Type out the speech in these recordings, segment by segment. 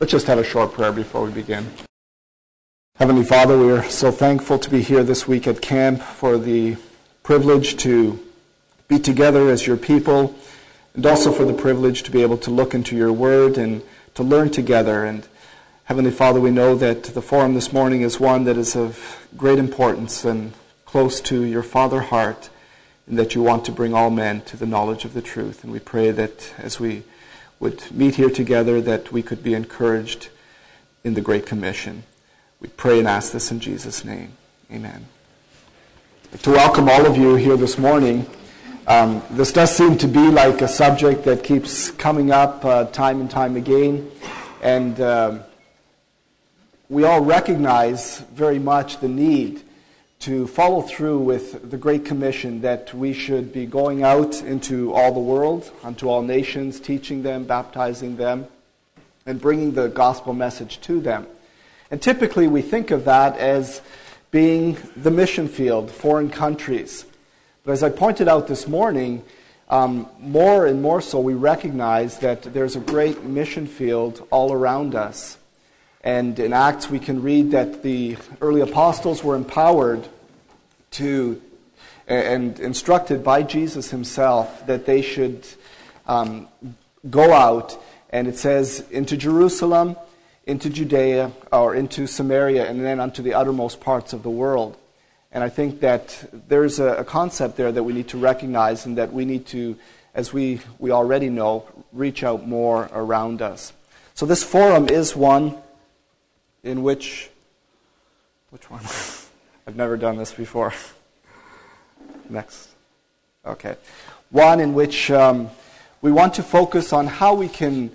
Let's just have a short prayer before we begin. Heavenly Father, we are so thankful to be here this week at camp for the privilege to be together as your people and also for the privilege to be able to look into your word and to learn together. And Heavenly Father, we know that the forum this morning is one that is of great importance and close to your Father heart and that you want to bring all men to the knowledge of the truth. And we pray that as we would meet here together that we could be encouraged in the Great Commission. We pray and ask this in Jesus' name. Amen. To welcome all of you here this morning. Um, this does seem to be like a subject that keeps coming up uh, time and time again. And um, we all recognize very much the need to follow through with the Great Commission that we should be going out into all the world, unto all nations, teaching them, baptizing them, and bringing the gospel message to them. And typically we think of that as being the mission field, foreign countries. But as I pointed out this morning, um, more and more so we recognize that there's a great mission field all around us. And in Acts, we can read that the early apostles were empowered to and instructed by Jesus himself that they should um, go out, and it says, into Jerusalem, into Judea, or into Samaria, and then unto the uttermost parts of the world. And I think that there's a, a concept there that we need to recognize and that we need to, as we, we already know, reach out more around us. So this forum is one in which, which one? I've never done this before. Next. Okay. One in which um, we want to focus on how we can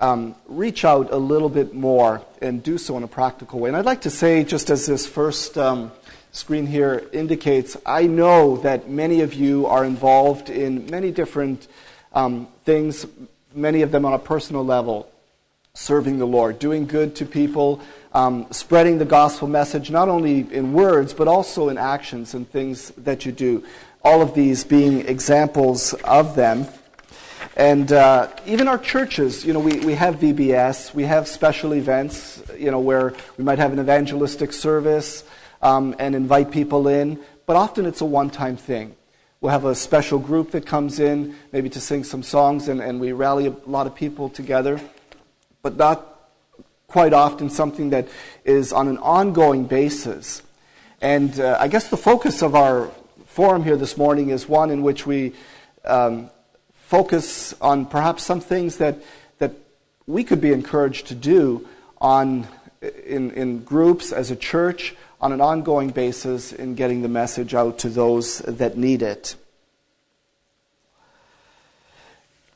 um, reach out a little bit more and do so in a practical way. And I'd like to say, just as this first um, screen here indicates, I know that many of you are involved in many different um, things, many of them on a personal level, serving the Lord, doing good to people, um, spreading the gospel message, not only in words, but also in actions and things that you do. All of these being examples of them. And uh, even our churches, you know, we, we have VBS, we have special events, you know, where we might have an evangelistic service um, and invite people in, but often it's a one time thing. We'll have a special group that comes in, maybe to sing some songs, and, and we rally a lot of people together, but not quite often something that is on an ongoing basis. And uh, I guess the focus of our forum here this morning is one in which we um, focus on perhaps some things that, that we could be encouraged to do on, in, in groups as a church on an ongoing basis in getting the message out to those that need it.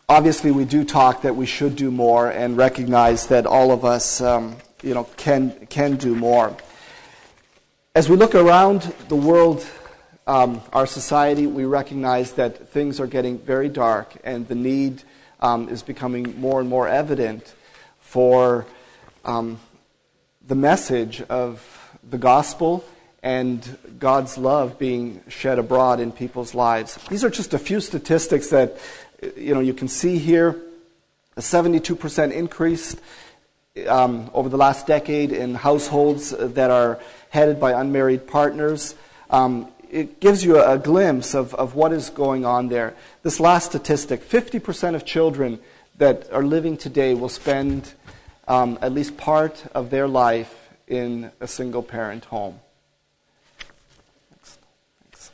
Obviously we do talk that we should do more and recognize that all of us um, you know, can, can do more. As we look around the world, um, our society, we recognize that things are getting very dark and the need um, is becoming more and more evident for um, the message of the gospel and God's love being shed abroad in people's lives. These are just a few statistics that you know, you can see here a 72% increase um, over the last decade in households that are headed by unmarried partners. Um, it gives you a, glimpse of, of what is going on there. This last statistic 50% of children that are living today will spend um, at least part of their life in a single parent home. Thanks. Thanks.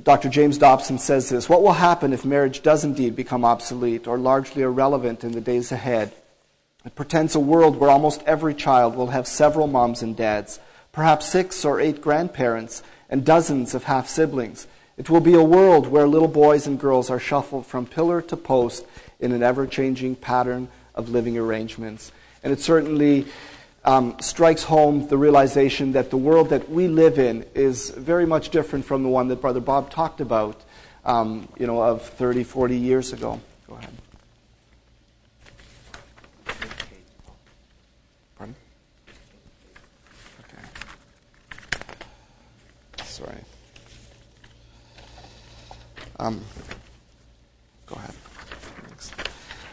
Dr. James Dobson says this What will happen if marriage does indeed become obsolete or largely irrelevant in the days ahead? It pretends a world where almost every child will have several moms and dads, perhaps six or eight grandparents, and dozens of half siblings. It will be a world where little boys and girls are shuffled from pillar to post in an ever changing pattern of living arrangements. And it certainly um, strikes home the realization that the world that we live in is very much different from the one that Brother Bob talked about, um, you know, of 30, 40 years ago. Go ahead. Pardon? Okay. Sorry. Um, go ahead.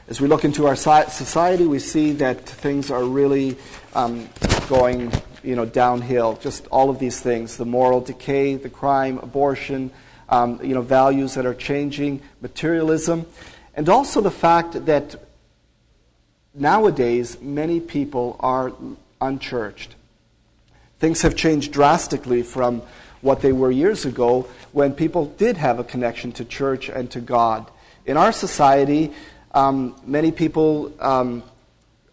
As we look into our society, we see that things are really um, going you know, downhill. Just all of these things the moral decay, the crime, abortion, um, you know, values that are changing, materialism, and also the fact that nowadays many people are unchurched. Things have changed drastically from what they were years ago when people did have a connection to church and to God. In our society, um, many people, um,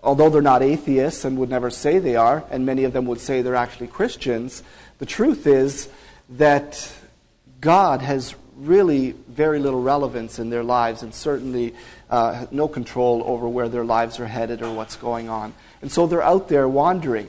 although they're not atheists and would never say they are, and many of them would say they're actually Christians, the truth is that God has really very little relevance in their lives and certainly uh, no control over where their lives are headed or what's going on. And so they're out there wandering.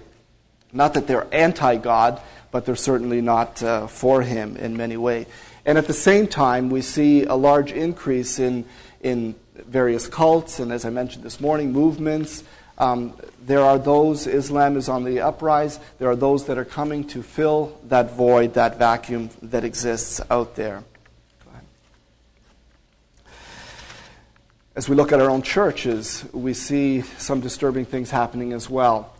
Not that they're anti God, but they're certainly not uh, for Him in many ways. And at the same time, we see a large increase in, in various cults, and as I mentioned this morning, movements. Um, there are those, Islam is on the uprise, there are those that are coming to fill that void, that vacuum that exists out there. As we look at our own churches, we see some disturbing things happening as well.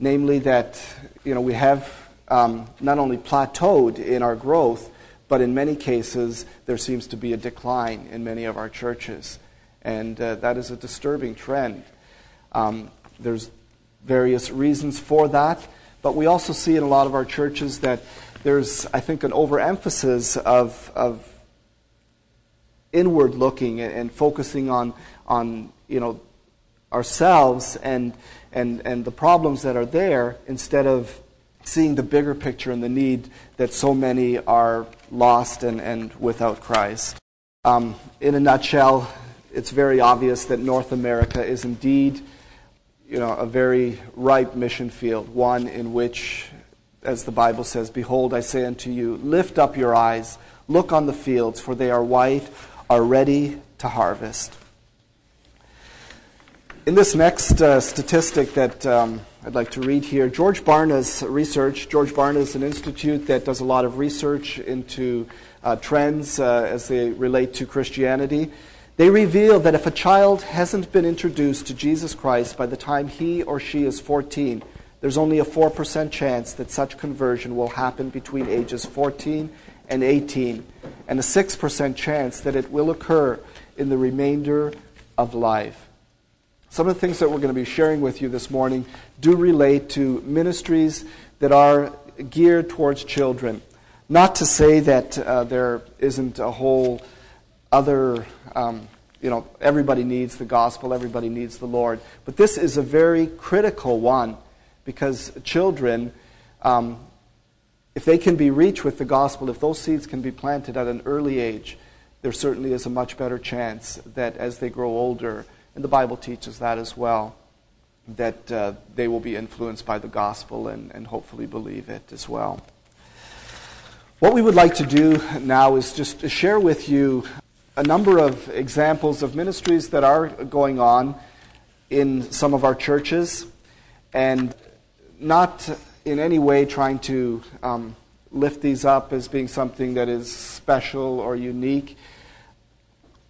Namely, that you know, we have um, not only plateaued in our growth, but in many cases, there seems to be a decline in many of our churches. And uh, that is a disturbing trend. Um, there's various reasons for that, but we also see in a lot of our churches that there's, I think, an overemphasis of, of inward looking and, and focusing on, on you know, ourselves and, and, and the problems that are there instead of seeing the bigger picture and the need that so many are lost and, and without Christ. Um, in a nutshell, it's very obvious that North America is indeed you know, a very ripe mission field, one in which, as the Bible says, Behold, I say unto you, lift up your eyes, look on the fields, for they are white, are ready to harvest. In this next uh, statistic that um, I'd like to read here, George Barna's research, George Barna is an institute that does a lot of research into uh, trends uh, as they relate to Christianity. They reveal that if a child hasn't been introduced to Jesus Christ by the time he or she is 14, there's only a 4% chance that such conversion will happen between ages 14 and 18, and a 6% chance that it will occur in the remainder of life. Some of the things that we're going to be sharing with you this morning do relate to ministries that are geared towards children. Not to say that uh, there isn't a whole other, um, you know, everybody needs the gospel, everybody needs the Lord. But this is a very critical one because children, um, if they can be reached with the gospel, if those seeds can be planted at an early age, there certainly is a much better chance that as they grow older, and the Bible teaches that as well, that uh, they will be influenced by the gospel and, and hopefully believe it as well. What we would like to do now is just share with you a number of examples of ministries that are going on in some of our churches, and not in any way trying to um, lift these up as being something that is special or unique,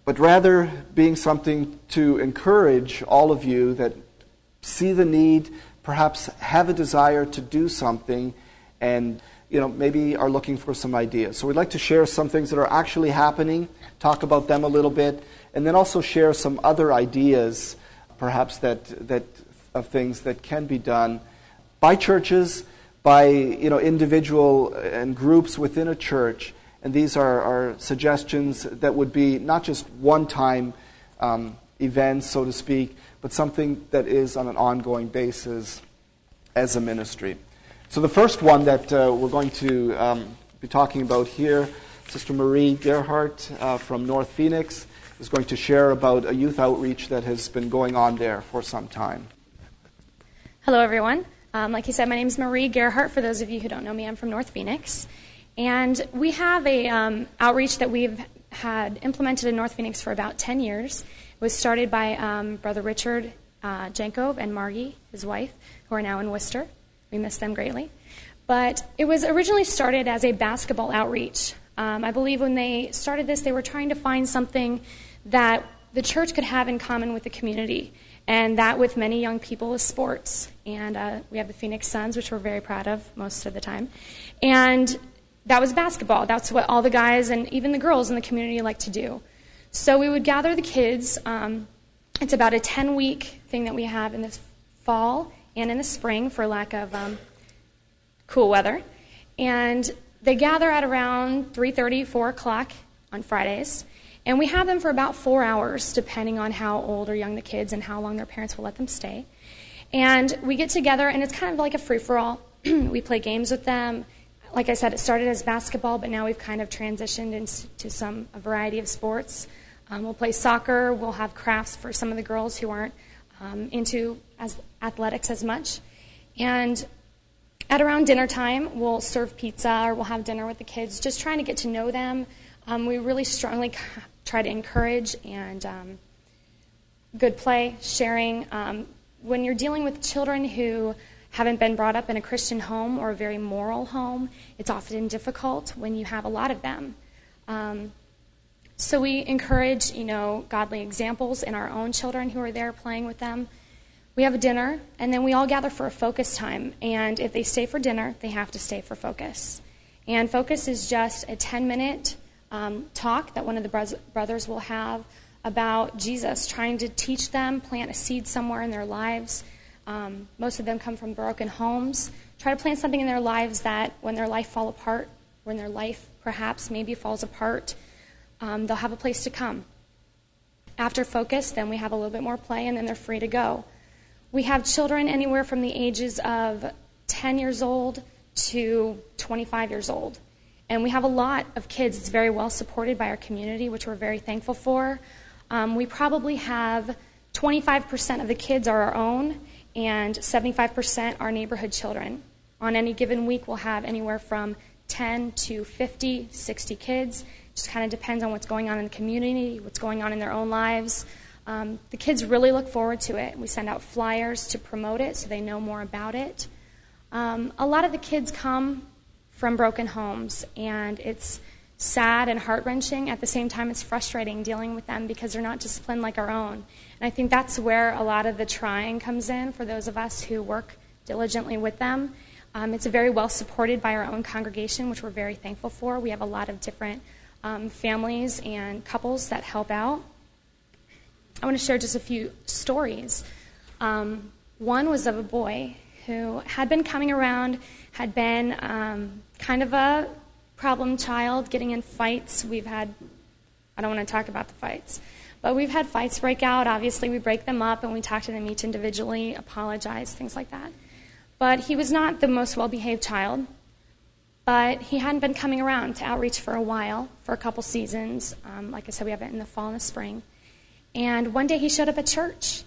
but rather being something to encourage all of you that see the need, perhaps have a desire to do something, and you know maybe are looking for some ideas. So we'd like to share some things that are actually happening talk about them a little bit, and then also share some other ideas, perhaps that, that of things that can be done by churches, by you know individual and groups within a church. And these are, are suggestions that would be not just one-time um, events, so to speak, but something that is on an ongoing basis as a ministry. So the first one that uh, we're going to um, be talking about here Sister Marie Gerhardt uh, from North Phoenix is going to share about a youth outreach that has been going on there for some time. Hello, everyone. Um, like he said, my name is Marie Gerhardt. For those of you who don't know me, I'm from North Phoenix. And we have a um, outreach that we've had implemented in North Phoenix for about 10 years. It was started by um, Brother Richard uh, Jankov and Margie, his wife, who are now in Worcester. We miss them greatly. But it was originally started as a basketball outreach I believe when they started this, they were trying to find something that the church could have in common with the community, and that with many young people is sports. And uh, we have the Phoenix Suns, which we're very proud of most of the time. And that was basketball. That's what all the guys and even the girls in the community like to do. So we would gather the kids. Um, it's about a 10 week thing that we have in the fall and in the spring for lack of um, cool weather. And they gather at around 3.30, 4 o'clock on Fridays. And we have them for about four hours, depending on how old or young the kids and how long their parents will let them stay. And we get together, and it's kind of like a free for all. we play games with them like I said, it started as basketball, but now we've kind of transitioned into some a variety of sports. Um, we'll play soccer. We'll have crafts for some of the girls who aren't um, into as athletics as much. And at around dinner time, we'll serve pizza or we'll have dinner with the kids, just trying to get to know them. Um, we really strongly try to encourage and um, good play, sharing. Um, when you're dealing with children who haven't been brought up in a Christian home or a very moral home, it's often difficult when you have a lot of them. Um, so we encourage, you know, godly examples in our own children who are there playing with them. We have a dinner, and then we all gather for a focus time. And if they stay for dinner, they have to stay for focus. And focus is just a 10 minute um, talk that one of the brothers will have about Jesus, trying to teach them, plant a seed somewhere in their lives um, most of them come from broken homes. Try to plant something in their lives that when their life fall apart, when their life perhaps maybe falls apart, um, they'll have a place to come. After focus, then we have a little bit more play, and then they're free to go. We have children anywhere from the ages of 10 years old to 25 years old. And we have a lot of kids. It's very well supported by our community, which we're very thankful for. Um, we probably have 25% of the kids are our own, and 75% are neighborhood children. On any given week, we'll have anywhere from 10 to 50, 60 kids. Just kind of depends on what's going on in the community, what's going on in their own lives. Um, the kids really look forward to it. We send out flyers to promote it so they know more about it. Um, a lot of the kids come from broken homes, and it's sad and heart wrenching. At the same time, it's frustrating dealing with them because they're not disciplined like our own. And I think that's where a lot of the trying comes in for those of us who work diligently with them. Um, it's very well supported by our own congregation, which we're very thankful for. We have a lot of different um, families and couples that help out. I want to share just a few stories. Um, one was of a boy who had been coming around, had been um, kind of a problem child, getting in fights. We've had, I don't want to talk about the fights, but we've had fights break out. Obviously, we break them up and we talk to them each individually, apologize, things like that. But he was not the most well behaved child. But he hadn't been coming around to outreach for a while, for a couple seasons. Um, like I said, we have it in the fall and the spring. And one day he showed up at church.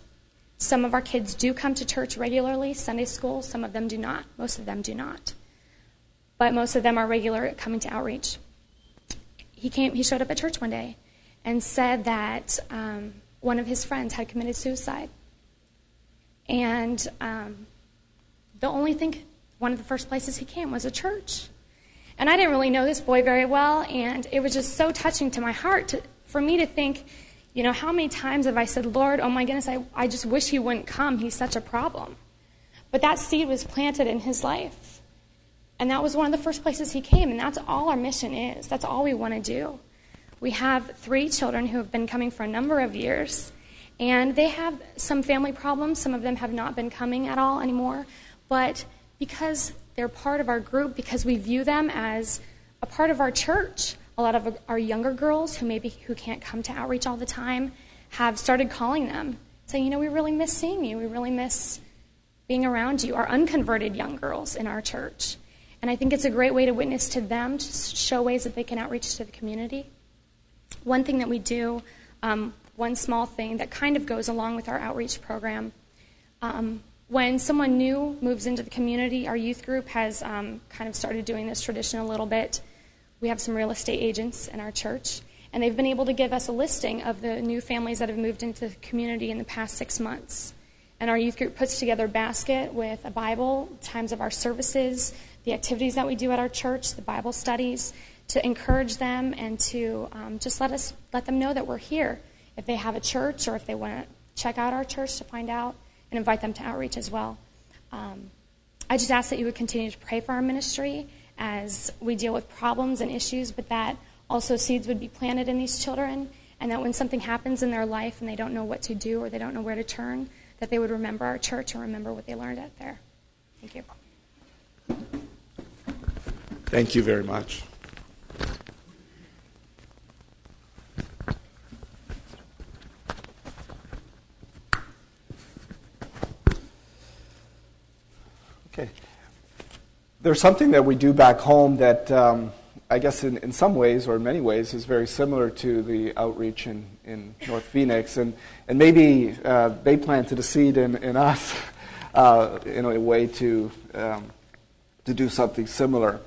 Some of our kids do come to church regularly, Sunday school. Some of them do not. Most of them do not but most of them are regular coming to outreach. He came. He showed up at church one day and said that um, one of his friends had committed suicide, and um, the only thing, one of the first places he came was a church. And I didn't really know this boy very well, and it was just so touching to my heart to, for me to think, you know, how many times have I said, Lord, oh my goodness, I, I just wish he wouldn't come. He's such a problem. But that seed was planted in his life. And that was one of the first places he came, and that's all our mission is. That's all we want to do. We have three children who have been coming for a number of years, and they have some family problems. Some of them have not been coming at all anymore. But because they're part of our group, because we view them as a part of our church, a lot of our younger girls who maybe who can't come to outreach all the time have started calling them, saying, you know, we really miss seeing you. We really miss being around you. Our unconverted young girls in our church. And I think it's a great way to witness to them, to show ways that they can outreach to the community. One thing that we do, um, one small thing that kind of goes along with our outreach program, um, when someone new moves into the community, our youth group has um, kind of started doing this tradition a little bit. We have some real estate agents in our church, and they've been able to give us a listing of the new families that have moved into the community in the past six months. And our youth group puts together a basket with a Bible, times of our services, the activities that we do at our church, the Bible studies, to encourage them and to um, just let us let them know that we're here. if they have a church or if they want to check out our church to find out and invite them to outreach as well. Um, I just ask that you would continue to pray for our ministry as we deal with problems and issues, but that also seeds would be planted in these children, and that when something happens in their life and they don't know what to do or they don't know where to turn, that they would remember our church and remember what they learned out there. Thank you. Thank you very much. Okay. There's something that we do back home that um, I guess in, in some ways, or in many ways, is very similar to the outreach in, in North Phoenix. And, and maybe uh, they planted a seed in, in us uh, in a way to, um, to do something similar.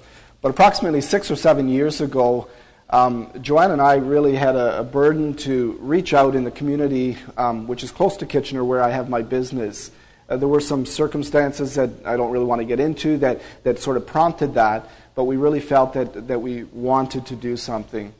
But approximately six or seven years ago, um, Joanne and I really had a, a, burden to reach out in the community, um, which is close to Kitchener, where I have my business. Uh, there were some circumstances that I don't really want to get into that, that sort of prompted that, but we really felt that, that we wanted to do something.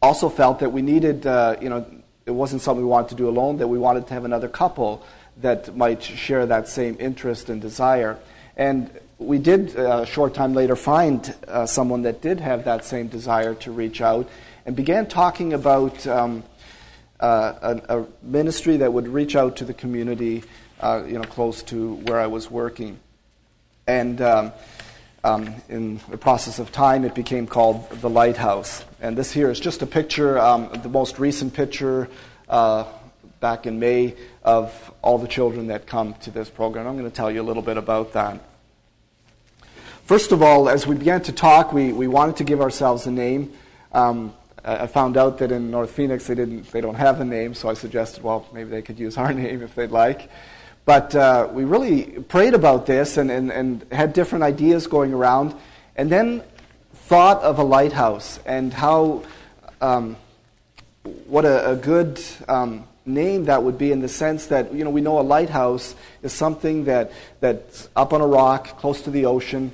Also felt that we needed, uh, you know, it wasn't something we wanted to do alone, that we wanted to have another couple that might share that same interest and desire. And we did, uh, a short time later, find uh, someone that did have that same desire to reach out and began talking about um, uh, a, a, ministry that would reach out to the community uh, you know, close to where I was working. And um, um, in the process of time, it became called the Lighthouse. And this here is just a picture, um, the most recent picture uh, back in May of all the children that come to this program. I'm going to tell you a little bit about that. First of all, as we began to talk, we, we wanted to give ourselves a name. Um, I found out that in North Phoenix they didn't they don't have a name, so I suggested, well, maybe they could use our name if they'd like. But uh, we really prayed about this and, and, and had different ideas going around, and then thought of a lighthouse and how, um, what a, a good um, name that would be in the sense that, you know, we know a lighthouse is something that, that's up on a rock close to the ocean,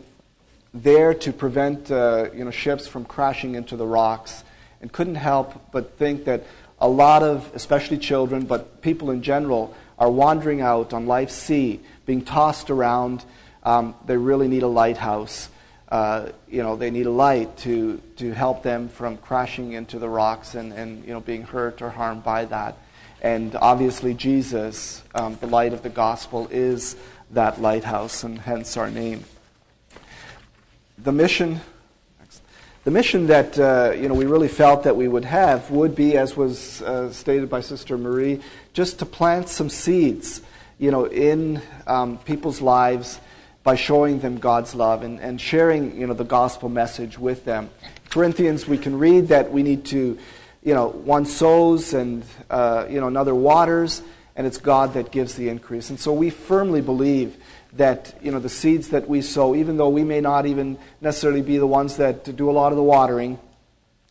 there to prevent, uh, you know, ships from crashing into the rocks, and couldn't help but think that a lot of, especially children, but people in general, are wandering out on life's sea, being tossed around. Um, they really need a lighthouse. Uh, you know, they need a light to, to help them from crashing into the rocks and, and you know, being hurt or harmed by that. And obviously, Jesus, um, the light of the gospel, is that lighthouse, and hence our name. The mission the mission that uh, you know we really felt that we would have would be, as was uh, stated by Sister Marie, just to plant some seeds, you know, in um, people's lives by showing them God's love and, and sharing, you know, the gospel message with them. Corinthians, we can read that we need to, you know, one sows and uh, you know another waters, and it's God that gives the increase. And so we firmly believe that you know the seeds that we sow, even though we may not even necessarily be the ones that do a lot of the watering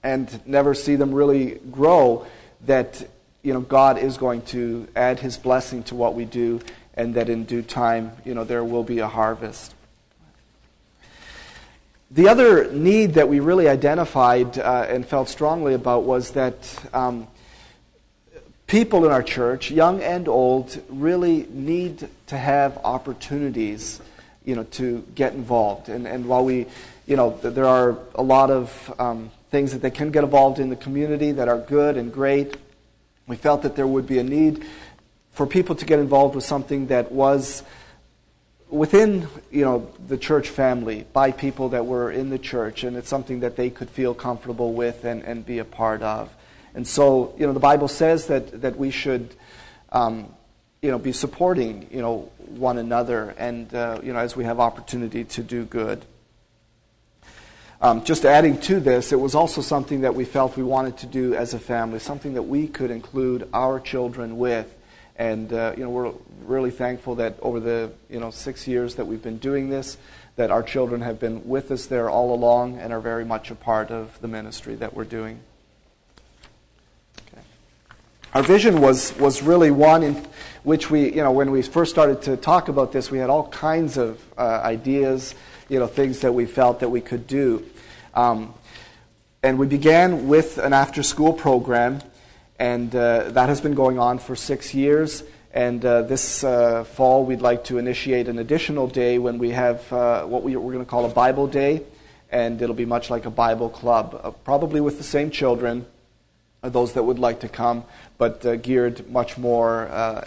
and never see them really grow, that you know God is going to add His blessing to what we do, and that in due time, you know, there will be a harvest. The other need that we really identified uh, and felt strongly about was that um, people in our church, young and old, really need to have opportunities, you know, to get involved. And, and while we, you know, there are a lot of um, things that they can get involved in the community that are good and great, we felt that there would be a need for people to get involved with something that was within you know the church family by people that were in the church and it's something that they could feel comfortable with and, and be a part of and so, you know, the Bible says that, that we should, um, you know, be supporting, you know, one another and, uh, you know, as we have opportunity to do good. Um, just adding to this, it was also something that we felt we wanted to do as a family, something that we could include our children with. And, uh, you know, we're really thankful that over the, you know, six years that we've been doing this, that our children have been with us there all along and are very much a part of the ministry that we're doing. Okay. Our vision was, was really one in which we, you know, when we first started to talk about this, we had all kinds of uh, ideas, you know, things that we felt that we could do. Um, and we began with an after school program. And uh, that has been going on for six years. And uh, this uh, fall, we'd like to initiate an additional day when we have uh, what we, are going to call a Bible Day. And it'll be much like a Bible club, uh, probably with the same children, uh, those that would like to come, but geared much more,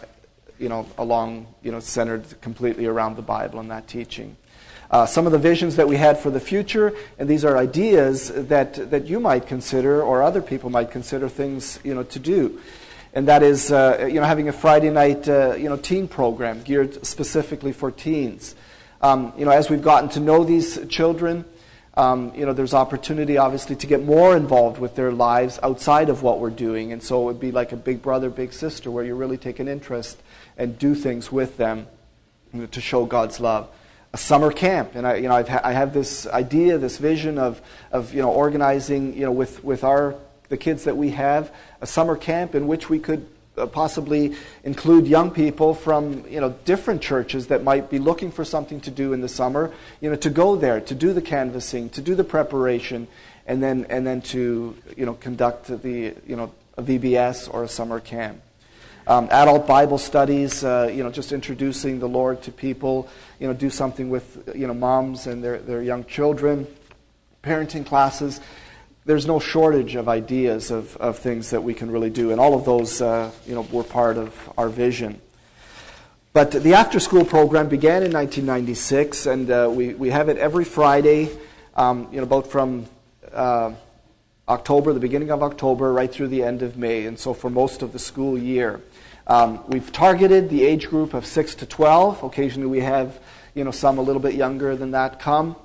you know, along, you know, centered completely around the Bible and that teaching. Some of the visions that we had for the future, and these are ideas that, that you might consider or other people might consider things, you know, to do and that is uh, you know having a Friday night uh, you know teen program geared specifically for teens. Um, you know, as we've gotten to know these children, um, you know, there's opportunity obviously to get more involved with their lives outside of what we're doing, and so it would be like a big brother, big sister, where you really take an interest and do things with them you know, to show God's love. A summer camp, and I, you know, I've ha- I have this idea, this vision of, of you know, organizing, you know, with, with our the kids that we have, a summer camp in which we could uh, possibly include young people from you know different churches that might be looking for something to do in the summer you know to go there to do the canvassing to do the preparation and then and then to you know conduct the you know a VBS or a summer camp um, adult Bible studies uh, you know just introducing the Lord to people you know do something with you know moms and their their young children parenting classes there's no shortage of ideas of, of things that we can really do, and all of those, uh, you know, were part of our vision. But the after school program began in 1996, and uh, we, we have it every Friday, um, you know, about from uh, October, the beginning of October, right through the end of May, and so for most of the school year. Um, we've targeted the age group of 6 to 12. Occasionally we have, you know, some a little bit younger than that come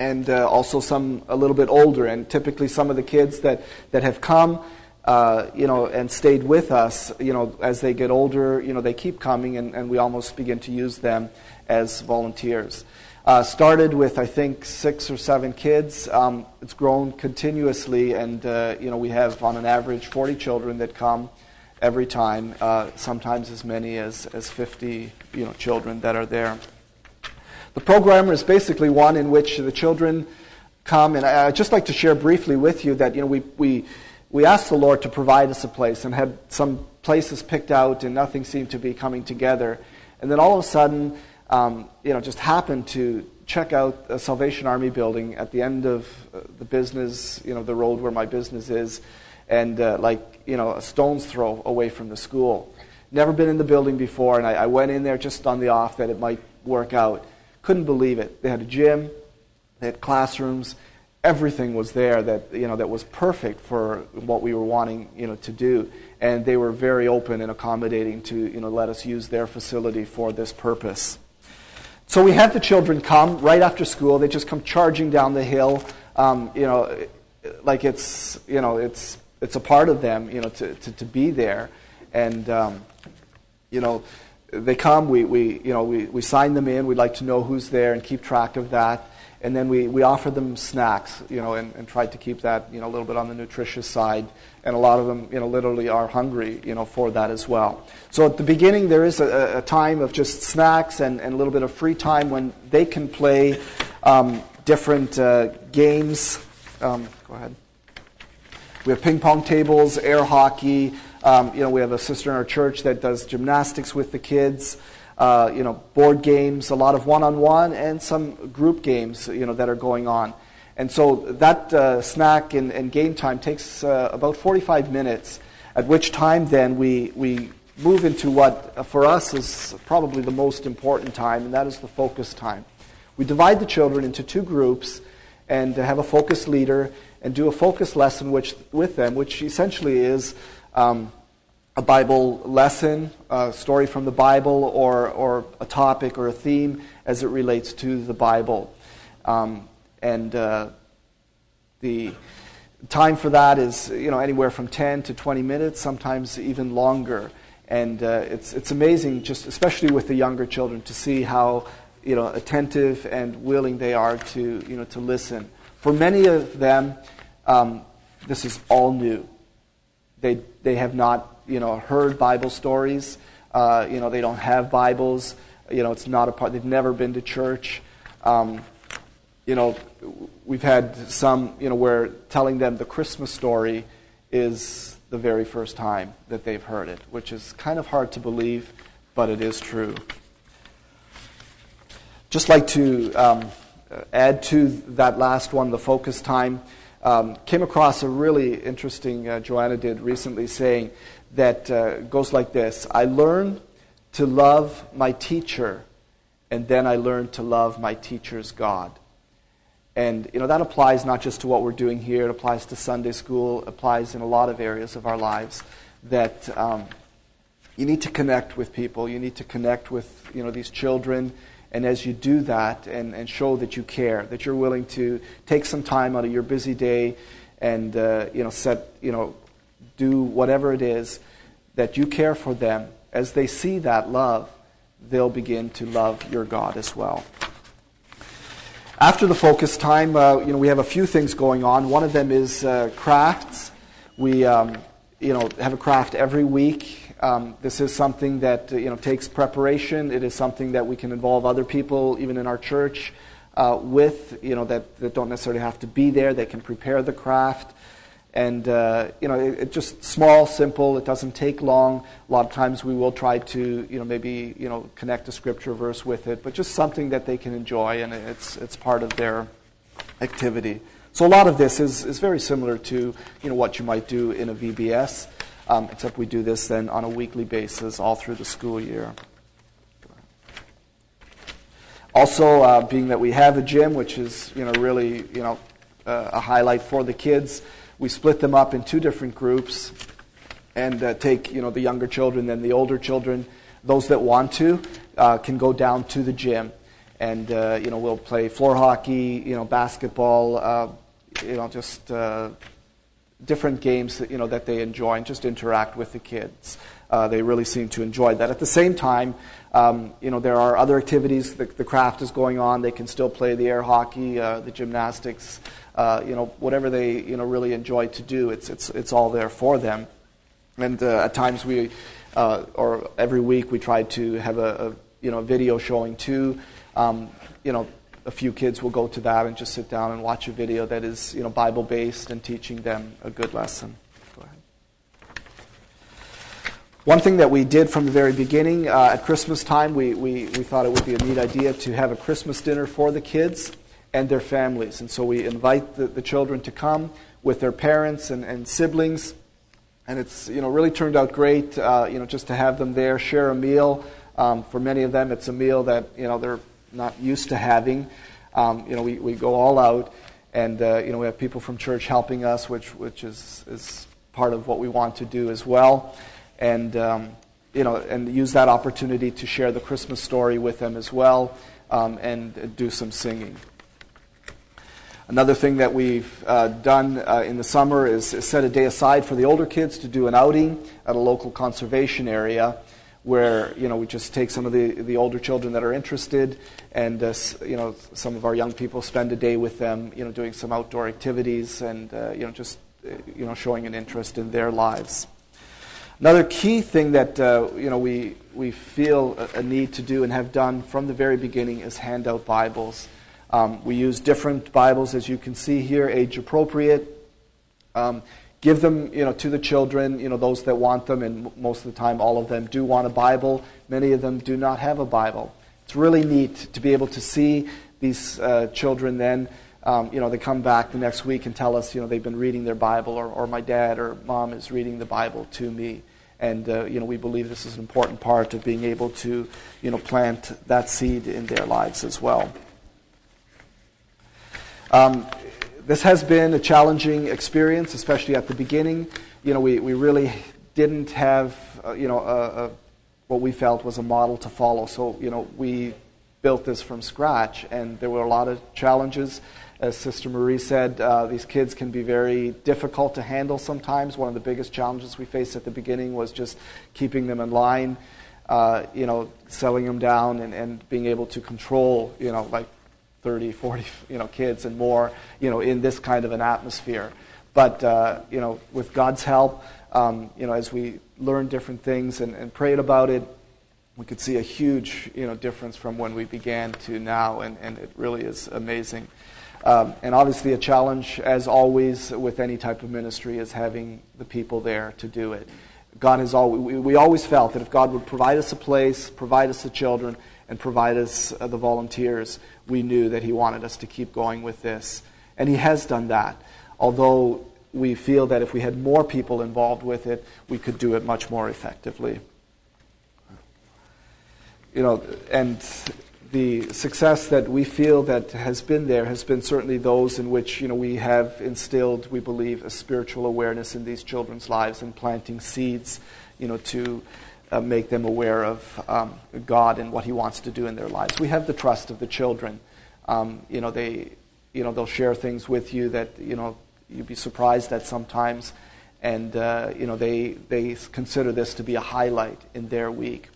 and uh, also some a little bit older. And typically, some of the kids that, that have come, uh, you know, and stayed with us, you know, as they get older, you know, they keep coming, and, and we almost begin to use them as volunteers. Uh, started with I think six or seven kids. Um, it's grown continuously, and uh, you know we have on an average 40 children that come every time. Uh, sometimes as many as as 50 you know children that are there. The program is basically one in which the children come, and I'd just like to share briefly with you that you know we we we asked the Lord to provide us a place and had some places picked out, and nothing seemed to be coming together, and then all of a sudden, um, you know, just happened to check out a Salvation Army building at the end of uh, the business, you know, the road where my business is, and uh, like you know a stone's throw away from the school. Never been in the building before, and I, I went in there just on the off that it might work out. Couldn't believe it. They had a gym, they had classrooms, everything was there that you know that was perfect for what we were wanting you know to do and they were very open and accommodating to you know let us use their facility for this purpose so we have the children come right after school they just come charging down the hill um, you know like it's you know it's it's a part of them you know to, to, to be there and um, you know they come, we, we, you know, we, we sign them in, we'd like to know who's there and keep track of that. And then we, we offer them snacks, you know, and, and try to keep that, you know, a little bit on the nutritious side. And a lot of them, you know, literally are hungry, you know, for that as well. So at the beginning, there is a, a time of just snacks and, and a little bit of free time when they can play um, different uh, games. Um, go ahead. We have ping pong tables, air hockey, um, you know, we have a sister in our church that does gymnastics with the kids. Uh, you know, board games, a lot of one-on-one, and some group games, you know, that are going on. And so that uh, snack and, and, game time takes uh, about 45 minutes, at which time then we, we move into what uh, for us is probably the most important time, and that is the focus time. We divide the children into two groups and to have a focus leader and do a focus lesson which, with them, which essentially is um, a Bible lesson, a story from the Bible, or, or a topic or a theme as it relates to the Bible. Um, and uh, the time for that is you know anywhere from 10 to 20 minutes, sometimes even longer. And uh, it's, it's amazing, just especially with the younger children, to see how you know, attentive and willing they are to, you know, to listen. For many of them, um, this is all new. They, they have not, you know, heard Bible stories. Uh, you know, they don't have Bibles. You know, it's not a part. They've never been to church. Um, you know, we've had some, you know, where telling them the Christmas story is the very first time that they've heard it, which is kind of hard to believe, but it is true. Just like to um, add to that last one, the focus time, um, came across a really interesting, uh, Joanna did recently, saying that uh, goes like this. I learn to love my teacher, and then I learn to love my teacher's God. And you know that applies not just to what we're doing here; it applies to Sunday school, applies in a lot of areas of our lives. That um, you need to connect with people, you need to connect with you know these children, and as you do that and, and show that you care, that you're willing to take some time out of your busy day, and uh, you know set you know do whatever it is that you care for them. As they see that love, they'll begin to love your God as well. After the focus time, uh, you know, we have a few things going on. One of them is uh, crafts. We, um, you know, have a craft every week. Um, this is something that uh, you know takes preparation. It is something that we can involve other people, even in our church, uh, with. You know, that, that don't necessarily have to be there. They can prepare the craft. And, uh, you know, it, it, just small, simple. It doesn't take long. A lot of times we will try to, you know, maybe, you know, connect a scripture verse with it, but just something that they can enjoy, and it's, it's part of their activity. So a lot of this is, is very similar to, you know, what you might do in a VBS, um, except we do this then on a weekly basis all through the school year. Also, uh, being that we have a gym, which is, you know, really, you know, uh, a highlight for the kids, we split them up in two different groups and uh, take you know the younger children and the older children. Those that want to uh, can go down to the gym, and uh, you know we'll play floor hockey, you know basketball, uh, you know just different games that you know that they enjoy, and just interact with the kids. Uh, they really seem to enjoy that. At the same time, um, you know there are other activities. The, the, craft is going on. They can still play the air hockey, the gymnastics uh, you know, whatever they, you know, really enjoy to do, it's, it's, it's all there for them. And uh, at times we, uh, or every week we try to have a, a you know, video showing too. Um, you know, a few kids will go to that and just sit down and watch a video that is, you know, Bible based and teaching them a good lesson. Go ahead. One thing that we did from the very beginning uh, at Christmas time, we, we, we thought it would be a neat idea to have a Christmas dinner for the kids and their families. And so we invite the, the children to come with their parents and, and siblings. And it's you know really turned out great. Uh, you know just to have them there, share a meal. Um, for many of them, it's a meal that you know they're not used to having. Um, you know we, we go all out, and uh, you know we have people from church helping us, which which is is part of what we want to do as well. And um, you know and use that opportunity to share the Christmas story with them as well, um, and do some singing. Another thing that we've uh, done uh, in the summer is, is, set a day aside for the older kids to do an outing at a local conservation area where you know we just take some of the, the older children that are interested and uh, you know some of our young people spend a day with them you know doing some outdoor activities and uh, you know just uh, you know showing an interest in their lives. Another key thing that uh, you know we we feel a, a need to do and have done from the very beginning is hand out Bibles. Um, we use different Bibles, as you can see here, age appropriate. Um, give them, you know, to the children, you know, those that want them, and most of the time, all of them do want a Bible. Many of them do not have a Bible. It's really neat to be able to see these uh, children then. Um, you know, they come back the next week and tell us, you know, they've been reading their Bible, or, or my dad or mom is reading the Bible to me. And, uh, you know, we believe this is an important part of being able to, you know, plant that seed in their lives as well. Um, this has been a challenging experience, especially at the beginning. You know, we, we really didn't have, uh, you know, a, a, what we felt was a model to follow. So, you know, we built this from scratch, and there were a lot of challenges. As Sister Marie said, uh, these kids can be very difficult to handle sometimes. One of the biggest challenges we faced at the beginning was just keeping them in line, uh, you know, selling them down and, and being able to control, you know, like 30, 40, you know, kids and more, you know, in this kind of an atmosphere. But, uh, you know, with God's help, um, you know, as we learned different things and, and prayed about it, we could see a huge, you know, difference from when we began to now, and, and it really is amazing. Um, and obviously, a challenge, as always, with any type of ministry, is having the people there to do it. God has always, we, we always felt that if God would provide us a place, provide us the children, and provide us uh, the volunteers, we knew that He wanted us to keep going with this. And He has done that. Although we feel that if we had more people involved with it, we could do it much more effectively. You know, and the success that we feel that has been there has been certainly those in which you know we have instilled, we believe, a spiritual awareness in these children's lives and planting seeds, you know, to uh, make them aware of um, God and what He wants to do in their lives. We have the trust of the children. Um, you know, they, you know, they'll share things with you that you know you'd be surprised at sometimes, and uh, you know they they consider this to be a highlight in their week.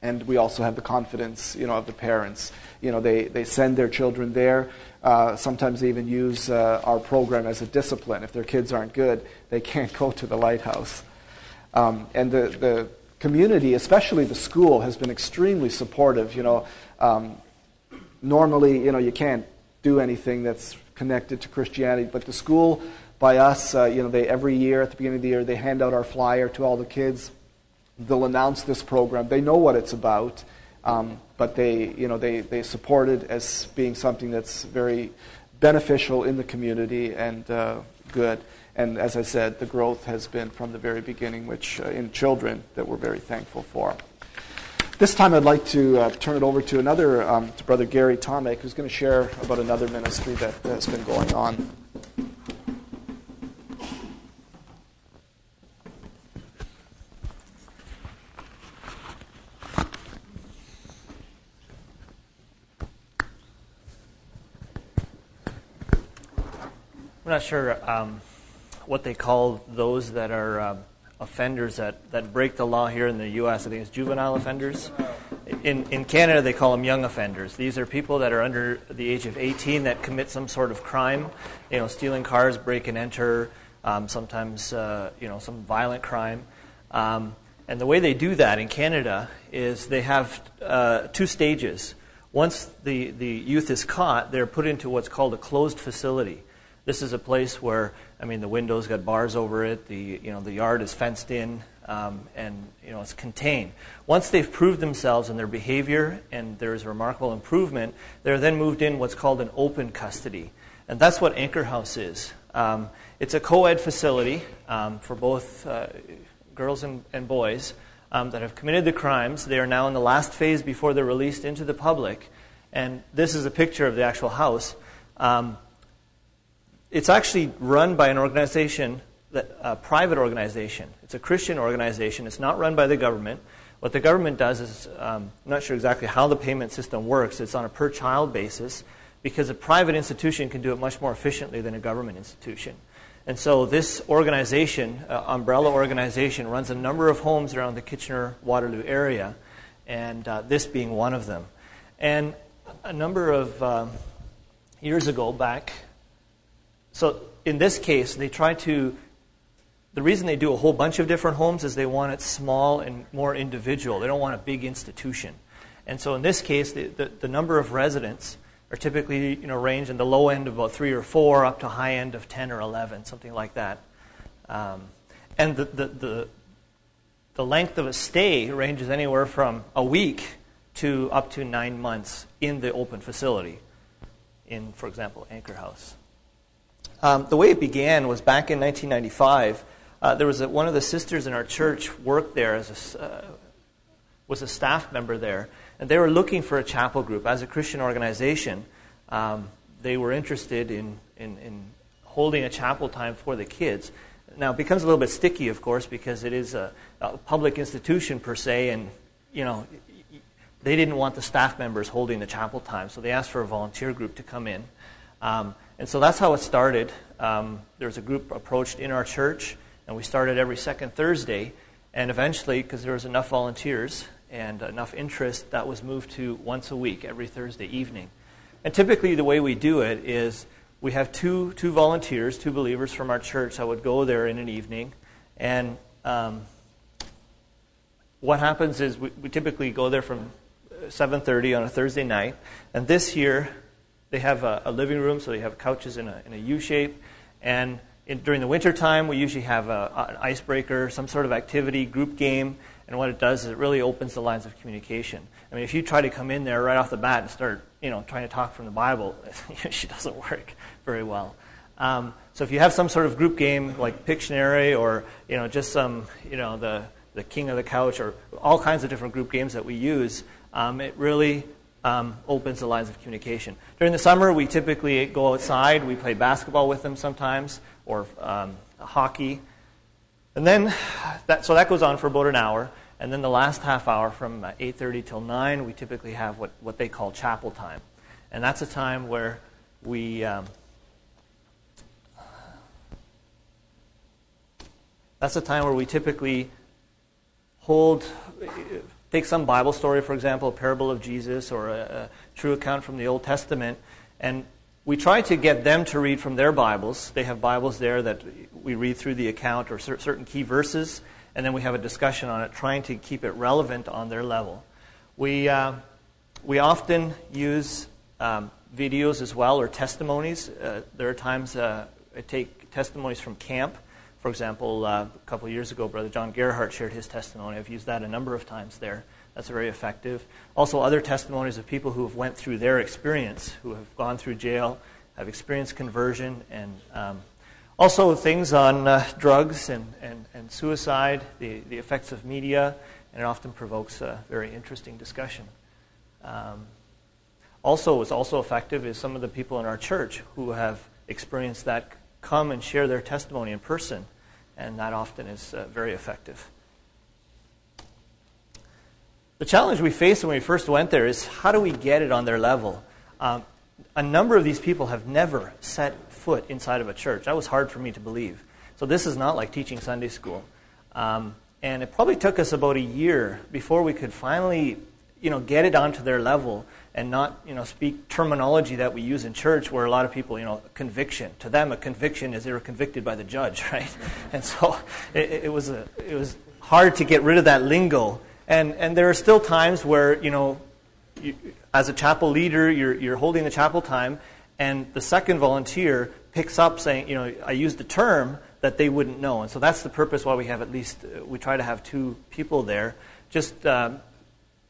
And we also have the confidence, you know, of the parents. You know, they, they send their children there. Uh, sometimes they even use uh, our program as a discipline. If their kids aren't good, they can't go to the lighthouse. Um, and the, the community, especially the school, has been extremely supportive. You know, um, normally, you know, you can't do anything that's connected to Christianity, but the school, by us, uh, you know, they every year at the beginning of the year they hand out our flyer to all the kids they'll announce this program. They know what it's about, um, but they, you know, they, they support it as being something that's very beneficial in the community and uh, good. And as I said, the growth has been from the very beginning, which uh, in children that we're very thankful for. This time, I'd like to uh, turn it over to another, um, to Brother Gary Tomek, who's going to share about another ministry that has been going on. I'm not sure um, what they call those that are um, offenders that, that break the law here in the U.S. I think it's juvenile offenders. In, in Canada, they call them young offenders. These are people that are under the age of 18 that commit some sort of crime, you know, stealing cars, break and enter, um, sometimes, uh, you know, some violent crime. Um, and the way they do that in Canada is they have uh, two stages. Once the, the youth is caught, they're put into what's called a closed facility. This is a place where, I mean, the windows got bars over it. The you know the yard is fenced in, um, and you know it's contained. Once they've proved themselves in their behavior and there is remarkable improvement, they're then moved in what's called an open custody, and that's what Anchor House is. Um, it's a co-ed facility um, for both uh, girls and, and boys um, that have committed the crimes. They are now in the last phase before they're released into the public, and this is a picture of the actual house. Um, it's actually run by an organization, that, a private organization. It's a Christian organization. It's not run by the government. What the government does is, um, I'm not sure exactly how the payment system works. It's on a per child basis because a private institution can do it much more efficiently than a government institution. And so this organization, uh, umbrella organization, runs a number of homes around the Kitchener Waterloo area, and uh, this being one of them. And a number of um, years ago, back so in this case, they try to. The reason they do a whole bunch of different homes is they want it small and more individual. They don't want a big institution. And so in this case, the, the, the number of residents are typically you know, range in the low end of about three or four up to high end of 10 or 11, something like that. Um, and the, the, the, the length of a stay ranges anywhere from a week to up to nine months in the open facility, in, for example, Anchor House. Um, the way it began was back in 1995. Uh, there was a, one of the sisters in our church worked there as a, uh, was a staff member there, and they were looking for a chapel group as a Christian organization. Um, they were interested in, in, in, holding a chapel time for the kids. Now it becomes a little bit sticky, of course, because it is a, a public institution per se, and you know they didn't want the staff members holding the chapel time, so they asked for a volunteer group to come in. Um, and so that's how it started. Um, there was a group approached in our church, and we started every second Thursday. And eventually, because there was enough volunteers and enough interest, that was moved to once a week, every Thursday evening. And typically, the way we do it is we have two, two volunteers, two believers from our church that would go there in an evening. And um, what happens is we, we typically go there from 7.30 on a Thursday night. And this year, they have a, a, living room, so they have couches in a, in a U shape. And in, during the winter time, we usually have a, an icebreaker, some sort of activity, group game. And what it does is it really opens the lines of communication. I mean, if you try to come in there right off the bat and start, you know, trying to talk from the Bible, it doesn't work very well. Um, so if you have some sort of group game like Pictionary or, you know, just some, you know, the, the King of the Couch or all kinds of different group games that we use, um, it really um, opens the lines of communication. During the summer, we typically go outside. We play basketball with them sometimes, or um, hockey. And then, that, so that goes on for about an hour. And then the last half hour, from 8:30 till 9, we typically have what, what they call chapel time, and that's a time where we um, that's a time where we typically hold take some Bible story, for example, a parable of Jesus or a, a, true account from the Old Testament, and we try to get them to read from their Bibles. They have Bibles there that we read through the account or certain key verses, and then we have a discussion on it, trying to keep it relevant on their level. We, uh, we often use um, videos as well or testimonies. Uh, there are times uh, I take testimonies from camp for example, uh, a couple of years ago, Brother John Gerhardt shared his testimony. I've used that a number of times there. That's very effective. Also, other testimonies of people who have went through their experience, who have gone through jail, have experienced conversion, and um, also things on uh, drugs and, and, and suicide, the, the effects of media, and it often provokes a very interesting discussion. Um, also, what's also effective is some of the people in our church who have experienced that come and share their testimony in person, and that often is uh, very effective. The challenge we faced when we first went there is how do we get it on their level? Um, a number of these people have never set foot inside of a church. That was hard for me to believe. So this is not like teaching Sunday school. Um, and it probably took us about a year before we could finally, you know, get it onto their level and not you know speak terminology that we use in church where a lot of people you know conviction. To them a conviction is they were convicted by the judge right? And so it, it was a, it was hard to get rid of that lingo. And and there are still times where you know you, as a chapel leader you're you're holding the chapel time and the second volunteer picks up saying you know I used a term that they wouldn't know. And so that's the purpose why we have at least uh, we try to have two people there just um,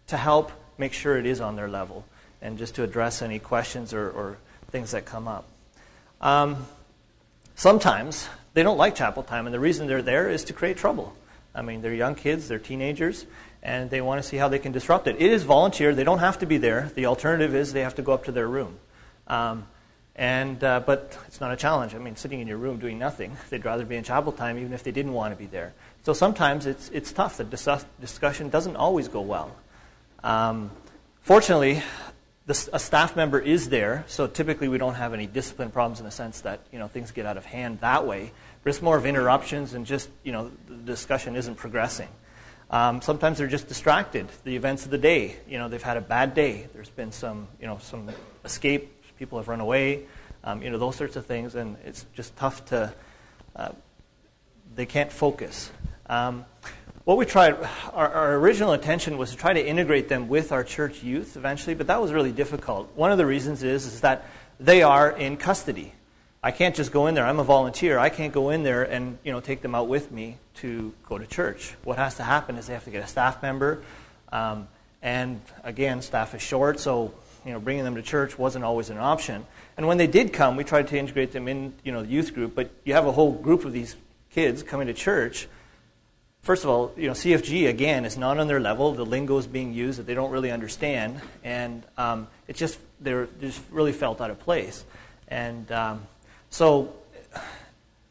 to help make sure it is on their level and just to address any questions or, or things that come up. Um, sometimes they don't like chapel time, and the reason they're there is to create trouble. I mean, they're young kids, they're teenagers, and they want to see how they can disrupt it. It is volunteer, they don't have to be there. The alternative is they have to go up to their room. Um, and, uh, but it's not a challenge. I mean, sitting in your room doing nothing, they'd rather be in chapel time even if they didn't want to be there. So sometimes it's, it's tough. The dis- discussion doesn't always go well. Um, fortunately, the, a staff member is there, so typically we don't have any discipline problems in the sense that you know things get out of hand that way. But it's more of interruptions and just you know the discussion isn't progressing. Um, sometimes they're just distracted. The events of the day, you know, they've had a bad day. There's been some you know some escape. People have run away. Um, you know those sorts of things, and it's just tough to. Uh, they can't focus. Um, what we tried, our, our, original intention was to try to integrate them with our church youth eventually, but that was really difficult. One of the reasons is, is that they are in custody. I can't just go in there. I'm a volunteer. I can't go in there and you know take them out with me to go to church. What has to happen is they have to get a staff member, um, and again, staff is short, so you know bringing them to church wasn't always an option. And when they did come, we tried to integrate them in you know the youth group. But you have a whole group of these kids coming to church first of all, you know, CFG again is not on their level. The lingo is being used that they don't really understand, and um, just they're just really felt out of place. And um, so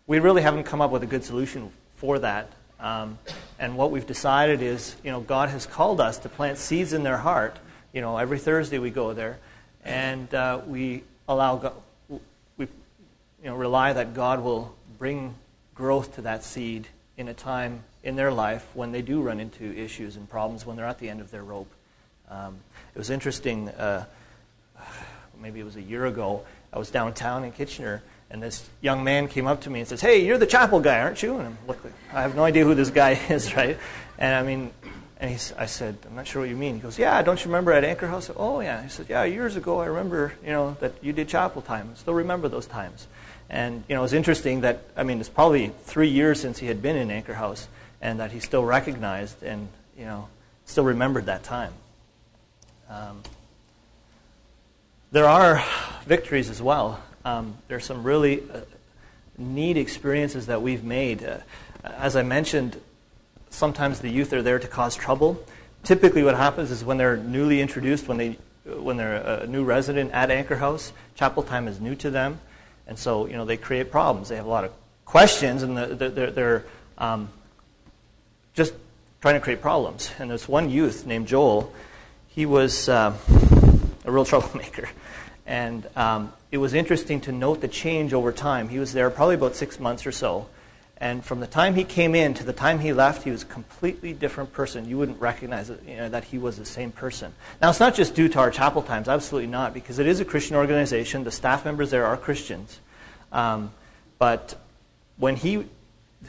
we really haven't come up with a good solution for that. Um, and what we've decided is, you know, God has called us to plant seeds in their heart. You know, every Thursday we go there, and uh, we allow God, we, you know, rely that God will bring growth to that seed in a time in their life when they do run into issues and problems when they're at the end of their rope. Um, it was interesting, uh, maybe it was a year ago, I was downtown in Kitchener, and this young man came up to me and says, Hey, you're the chapel guy, aren't you? And I'm looking, I have no idea who this guy is, right? And I mean, And he, I said, I'm not sure what you mean. He goes, Yeah, don't you remember at Anchor House? Said, oh, yeah. He said, Yeah, years ago I remember, you know, that you did chapel time. I still remember those times. And, you know, it's interesting that, I mean, it's probably three years since he had been in Anchor House and that he still recognized and, you know, still remembered that time. Um, there are victories as well. Um, there's some really uh, neat experiences that we've made. Uh, as I mentioned, sometimes the youth are there to cause trouble. Typically, what happens is when they're newly introduced, when they when they're a new resident at Anchor House, chapel time is new to them, and so you know they create problems. They have a lot of questions, and they're, they're um, just trying to create problems. And there's one youth named Joel. He was uh, a real troublemaker, and um, it was interesting to note the change over time. He was there probably about six months or so, and from the time he came in to the time he left, he was a completely different person. You wouldn't recognize it, you know, that he was the same person. Now, it's not just due to our chapel times, absolutely not, because it is a Christian organization. The staff members there are Christians. Um, but when he,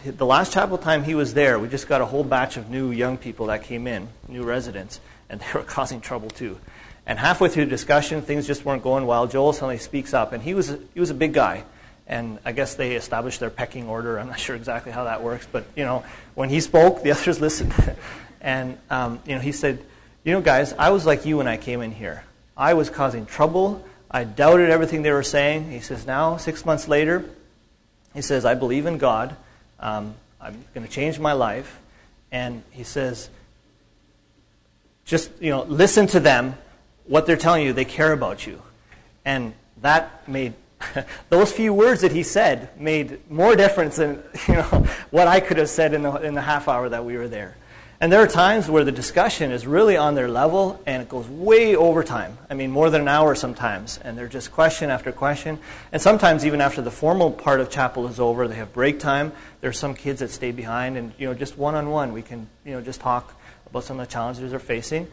the last chapel time he was there, we just got a whole batch of new young people that came in, new residents, and they were causing trouble too. And halfway through the discussion, things just weren't going well. Joel suddenly speaks up, and he was, he was a big guy and I guess they established their pecking order. I'm not sure exactly how that works, but you know, when he spoke, the others listened, and um, you know, he said, "You know, guys, I was like you when I came in here. I was causing trouble. I doubted everything they were saying." He says, "Now, six months later, he says, I believe in God. Um, I'm going to change my life." And he says, "Just you know, listen to them. What they're telling you, they care about you." And that made those few words that he said made more difference than you know what I could have said in the, in the half hour that we were there. And there are times where the discussion is really on their level and it goes way over time. I mean, more than an hour sometimes. And they're just question after question. And sometimes, even after the formal part of chapel is over, they have break time. There are some kids that stay behind, and you know, just one on one, we can you know, just talk about some of the challenges they're facing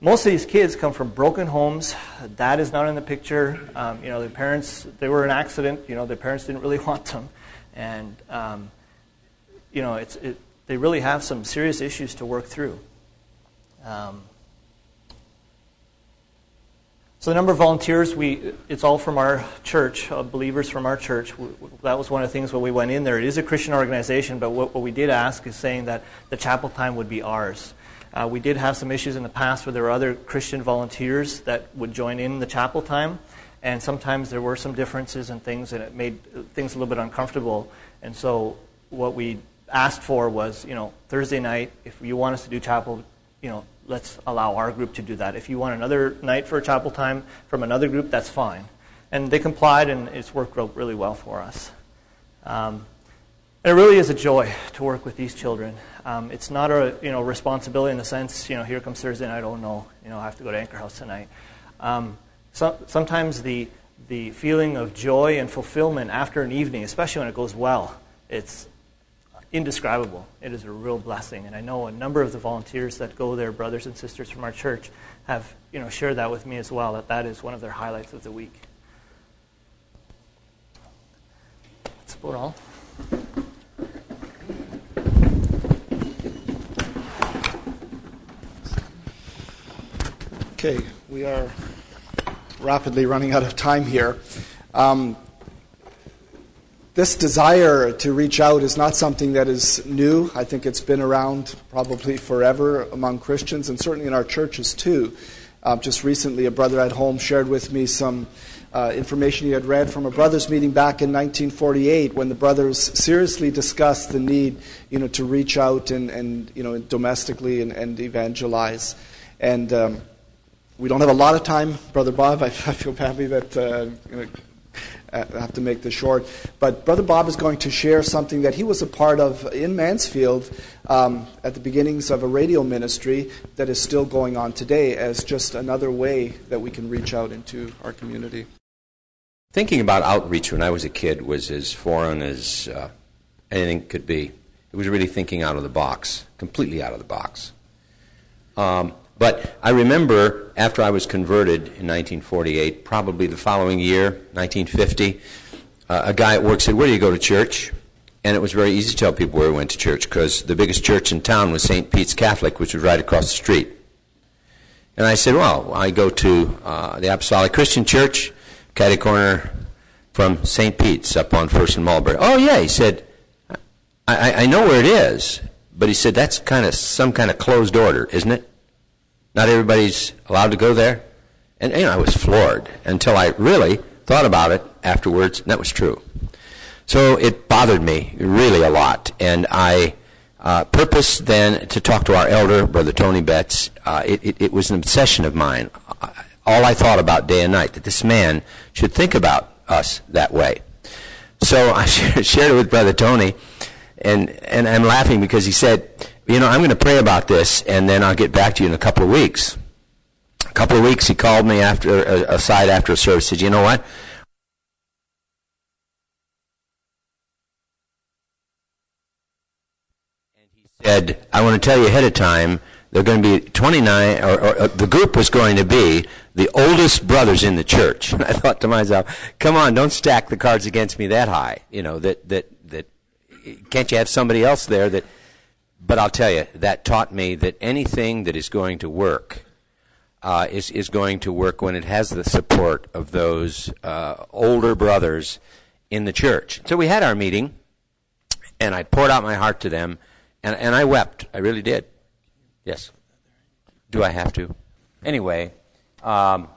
most of these kids come from broken homes. Dad is not in the picture. Um, you know, their parents, they were an accident. You know, their parents didn't really want them. And, um, you know, it's, it, they really have some serious issues to work through. Um, so the number of volunteers, we, it's all from our church, uh, believers from our church. that was one of the things when we went in there. It is a Christian organization, but what, what we did ask is saying that the chapel time would be ours. Uh, we did have some issues in the past where there were other Christian volunteers that would join in the chapel time, and sometimes there were some differences and things, and it made things a little bit uncomfortable. And so, what we asked for was, you know, Thursday night, if you want us to do chapel, you know, let's allow our group to do that. If you want another night for chapel time from another group, that's fine. And they complied, and it's worked really well for us. Um, it really is a joy to work with these children. Um, it's not a you know responsibility in the sense you know here comes Thursday night. Oh no, you know I have to go to Anchor House tonight. Um, so, sometimes the the feeling of joy and fulfillment after an evening, especially when it goes well, it's indescribable. It is a real blessing, and I know a number of the volunteers that go there, brothers and sisters from our church, have you know shared that with me as well. That that is one of their highlights of the week. That's about all. Okay, we are rapidly running out of time here. Um, this desire to reach out is not something that is new. I think it's been around probably forever among Christians and certainly in our churches too. Uh, just recently, a brother at home shared with me some uh, information he had read from a brothers' meeting back in 1948 when the brothers seriously discussed the need you know, to reach out and, and you know, domestically and, and evangelize. And um, we don't have a lot of time, Brother Bob. I, I feel happy that uh, have to make this short. But Brother Bob is going to share something that he was a part of in Mansfield um, at the beginnings of a radio ministry that is still going on today as just another way that we can reach out into our community. Thinking about outreach when I was a kid was as foreign as uh, anything could be. It was really thinking out of the box, completely out of the box. Um, but I remember after I was converted in 1948, probably the following year, 1950, uh, a guy at work said, Where do you go to church? and it was very easy to tell people where we went to church because the biggest church in town was St. Pete's Catholic, which was right across the street. And I said, well, I go to uh, the Apostolic Christian Church, catty corner from St. Pete's up on First and Mulberry. Oh, yeah, he said, I, I know where it is, but he said, that's kind of some kind of closed order, isn't it? Not everybody's allowed to go there? And, know, I was floored until I really thought about it afterwards, and that was true. So it bothered me really a lot, and I uh, purposed then to talk to our elder, Brother Tony Betts. Uh, it, it, it, was an obsession of mine. All I thought about day and night, that this man should think about us that way. So I shared it with Brother Tony, and, and I'm laughing because he said, you know, I'm going to pray about this, and then I'll get back to you in a couple of weeks. A couple of weeks, he called me after uh, aside after a service. Said, you know what? And he said, I want to tell you ahead of time. They're going to be 29, or, or, or the group was going to be the oldest brothers in the church. And I thought to myself, come on, don't stack the cards against me that high. You know that that that can't you have somebody else there that but I'll tell you, that taught me that anything that is going to work uh, is, is going to work when it has the support of those uh, older brothers in the church. So we had our meeting, and I poured out my heart to them, and, and I wept. I really did. Yes. Do I have to? Anyway, um,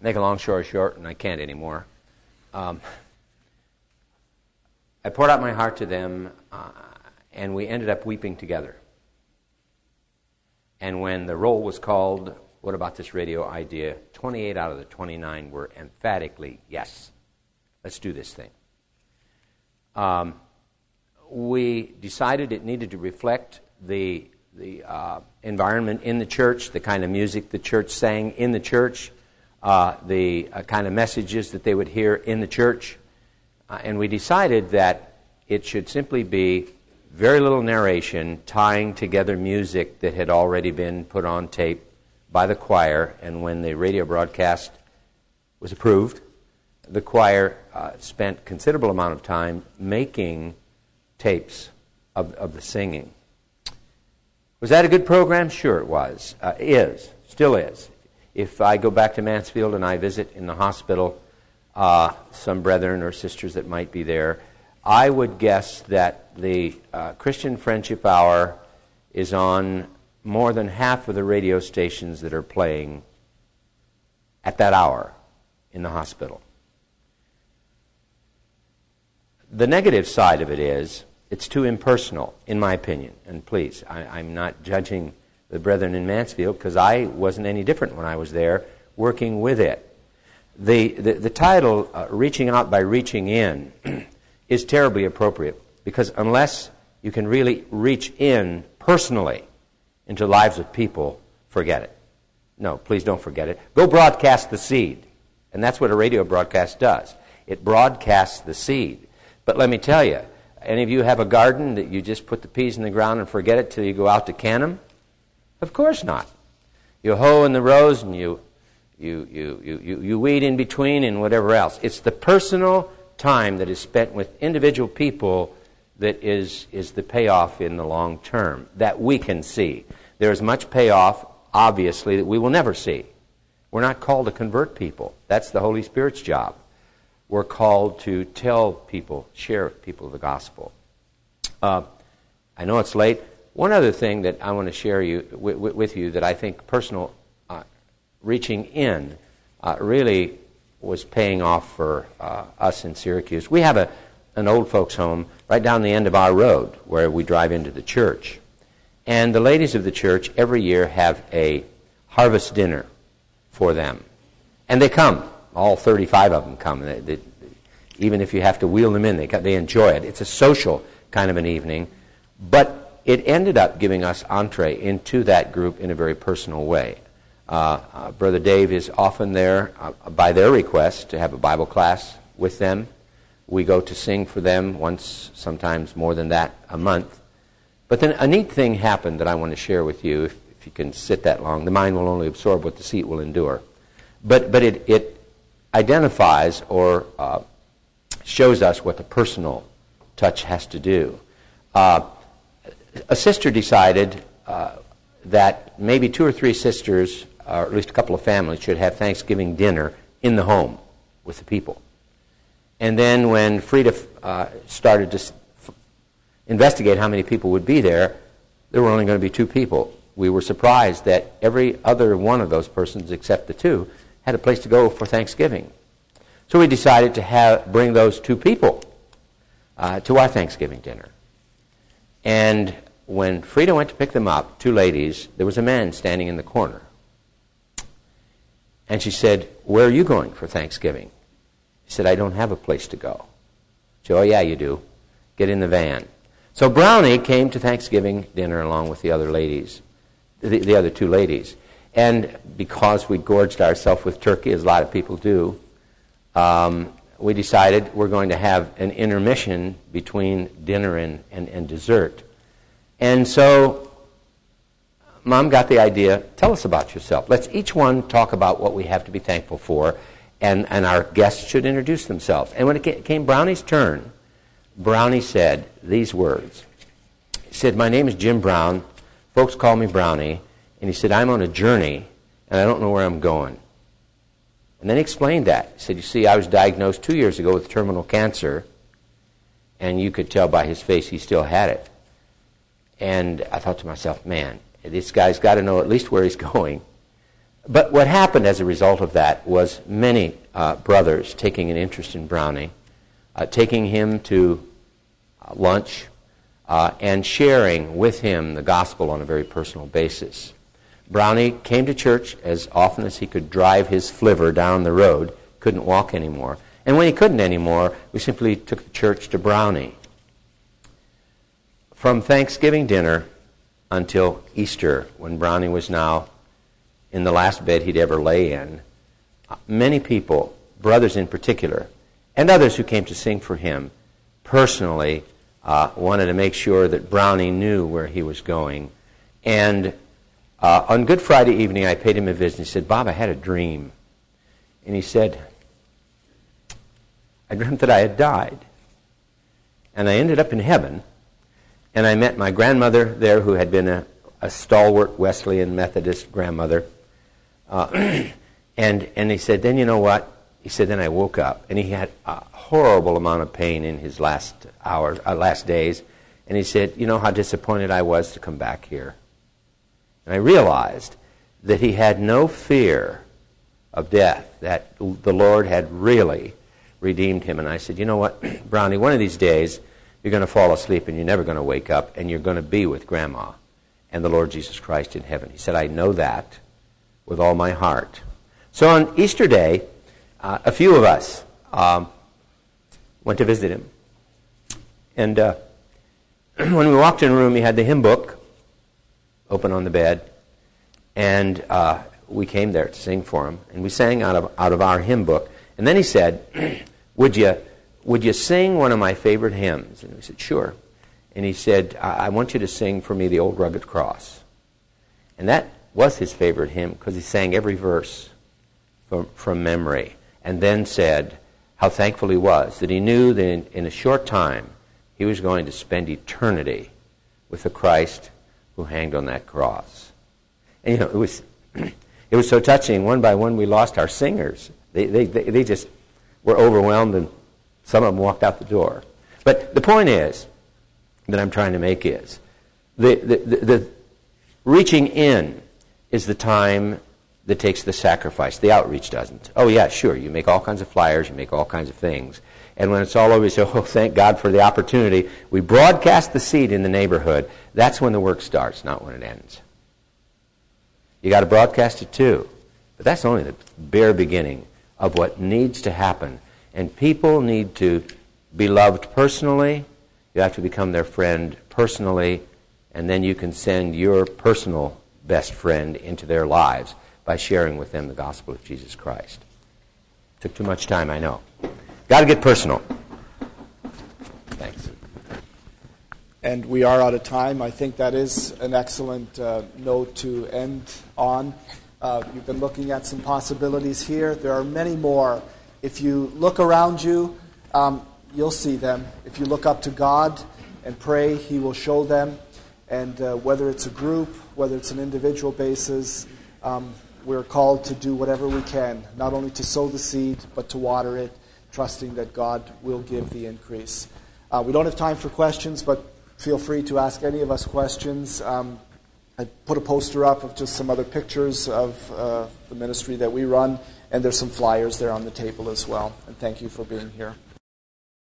make a long story short, and I can't anymore. Um, I poured out my heart to them. Uh, and we ended up weeping together. And when the roll was called, what about this radio idea? 28 out of the 29 were emphatically, yes, let's do this thing. Um, we decided it needed to reflect the, the uh, environment in the church, the kind of music the church sang in the church, uh, the uh, kind of messages that they would hear in the church. Uh, and we decided that it should simply be very little narration tying together music that had already been put on tape by the choir. And when the radio broadcast was approved, the choir uh, spent considerable amount of time making tapes of, of the singing. Was that a good program? Sure, it was. Uh, is. Still is. If I go back to Mansfield and I visit in the hospital uh, some brethren or sisters that might be there, I would guess that the uh, Christian Friendship Hour is on more than half of the radio stations that are playing at that hour in the hospital. The negative side of it is it's too impersonal, in my opinion. And please, I, am not judging the brethren in Mansfield because I wasn't any different when I was there working with it. The, the, the title, uh, Reaching Out by Reaching In, is terribly appropriate because unless you can really reach in personally into lives of people, forget it. No, please don't forget it. Go broadcast the seed. And that's what a radio broadcast does. It broadcasts the seed. But let me tell you, any of you have a garden that you just put the peas in the ground and forget it till you go out to can them? Of course not. You hoe in the rows and you, you, you, you, you, you weed in between and whatever else. It's the personal time that is spent with individual people that is, is the payoff in the long term that we can see. There is much payoff, obviously, that we will never see. We're not called to convert people. That's the Holy Spirit's job. We're called to tell people, share with people the gospel. Uh, I know it's late. One other thing that I want to share you, with, with you that I think personal uh, reaching in uh, really was paying off for uh, us in Syracuse. We have a, an old folks' home right down the end of our road where we drive into the church. And the ladies of the church every year have a harvest dinner for them. And they come. All 35 of them come. They, they, even if you have to wheel them in, they, they enjoy it. It's a social kind of an evening. But it ended up giving us entree into that group in a very personal way. Uh, uh, Brother Dave is often there uh, by their request to have a Bible class with them. We go to sing for them once, sometimes more than that, a month. But then a neat thing happened that I want to share with you, if, if you can sit that long. The mind will only absorb what the seat will endure. But, but it, it identifies or uh, shows us what the personal touch has to do. Uh, a sister decided uh, that maybe two or three sisters, or at least a couple of families, should have Thanksgiving dinner in the home with the people. And then when Frida uh, started to investigate how many people would be there, there were only going to be two people. We were surprised that every other one of those persons, except the two, had a place to go for Thanksgiving. So we decided to have, bring those two people uh, to our Thanksgiving dinner. And when Frida went to pick them up, two ladies, there was a man standing in the corner. And she said, Where are you going for Thanksgiving? He said, I don't have a place to go. She said, Oh, yeah, you do. Get in the van. So Brownie came to Thanksgiving dinner along with the other ladies, the, the other two ladies. And because we gorged ourselves with turkey, as a lot of people do, um, we decided we're going to have an intermission between dinner and, and, and dessert. And so mom got the idea tell us about yourself. Let's each one talk about what we have to be thankful for, and, and our guests should introduce themselves. And when it came Brownie's turn, Brownie said these words. He said, My name is Jim Brown. Folks call me Brownie. And he said, I'm on a journey, and I don't know where I'm going. And then he explained that. He said, You see, I was diagnosed two years ago with terminal cancer, and you could tell by his face he still had it. And I thought to myself, man, this guy's got to know at least where he's going. But what happened as a result of that was many uh, brothers taking an interest in Brownie, uh, taking him to uh, lunch, uh, and sharing with him the gospel on a very personal basis. Brownie came to church as often as he could drive his flivver down the road, couldn't walk anymore. And when he couldn't anymore, we simply took the church to Brownie. From Thanksgiving dinner until Easter, when Brownie was now in the last bed he'd ever lay in, many people, brothers in particular, and others who came to sing for him, personally uh, wanted to make sure that Brownie knew where he was going. And uh, on Good Friday evening, I paid him a visit. He said, Bob, I had a dream. And he said, I dreamt that I had died. And I ended up in heaven. And I met my grandmother there, who had been a, a stalwart Wesleyan Methodist grandmother. Uh, and, and he said, then you know what? He said, then I woke up. And he had a horrible amount of pain in his last hours, uh, last days. And he said, you know how disappointed I was to come back here. And I realized that he had no fear of death, that the Lord had really redeemed him. And I said, you know what, Brownie, one of these days you're going to fall asleep and you're never going to wake up and you're going to be with Grandma and the Lord Jesus Christ in heaven. He said, I know that with all my heart. So on Easter Day, uh, a few of us um, went to visit him. And uh, when we walked in the room, he had the hymn book open on the bed. And uh, we came there to sing for him. And we sang out of, out of our hymn book. And then he said, would you, would you sing one of my favorite hymns? And we said, Sure. And he said, I, I want you to sing for me the Old Rugged Cross. And that was his favorite hymn because he sang every verse from, from memory. And then said how thankful he was that he knew that in, in a short time he was going to spend eternity with the Christ who hanged on that cross. And you know, it was, it was so touching. One by one, we lost our singers. They, they, they, they just were overwhelmed, and some of them walked out the door. But the point is, that I'm trying to make is, the, the, the, the reaching in is the time that takes the sacrifice. The outreach doesn't. Oh, yeah, sure. You make all kinds of flyers, you make all kinds of things. And when it's all over, you say, oh, thank God for the opportunity. We broadcast the seed in the neighborhood. That's when the work starts, not when it ends. You got to broadcast it too. But that's only the bare beginning of what needs to happen. And people need to be loved personally. You have to become their friend personally. And then you can send your personal best friend into their lives by sharing with them the gospel of Jesus Christ. Took too much time, I know. Got to get personal. Thanks. And we are out of time. I think that is an excellent uh, note to end on. Uh, you've been looking at some possibilities here. There are many more. If you look around you, um, you'll see them. If you look up to God and pray, He will show them. And uh, whether it's a group, whether it's an individual basis, um, we're called to do whatever we can, not only to sow the seed, but to water it, trusting that God will give the increase. Uh, we don't have time for questions, but feel free to ask any of us questions. Um, I put a poster up of just some other pictures of uh, the ministry that we run, and there's some flyers there on the table as well. And thank you for being here.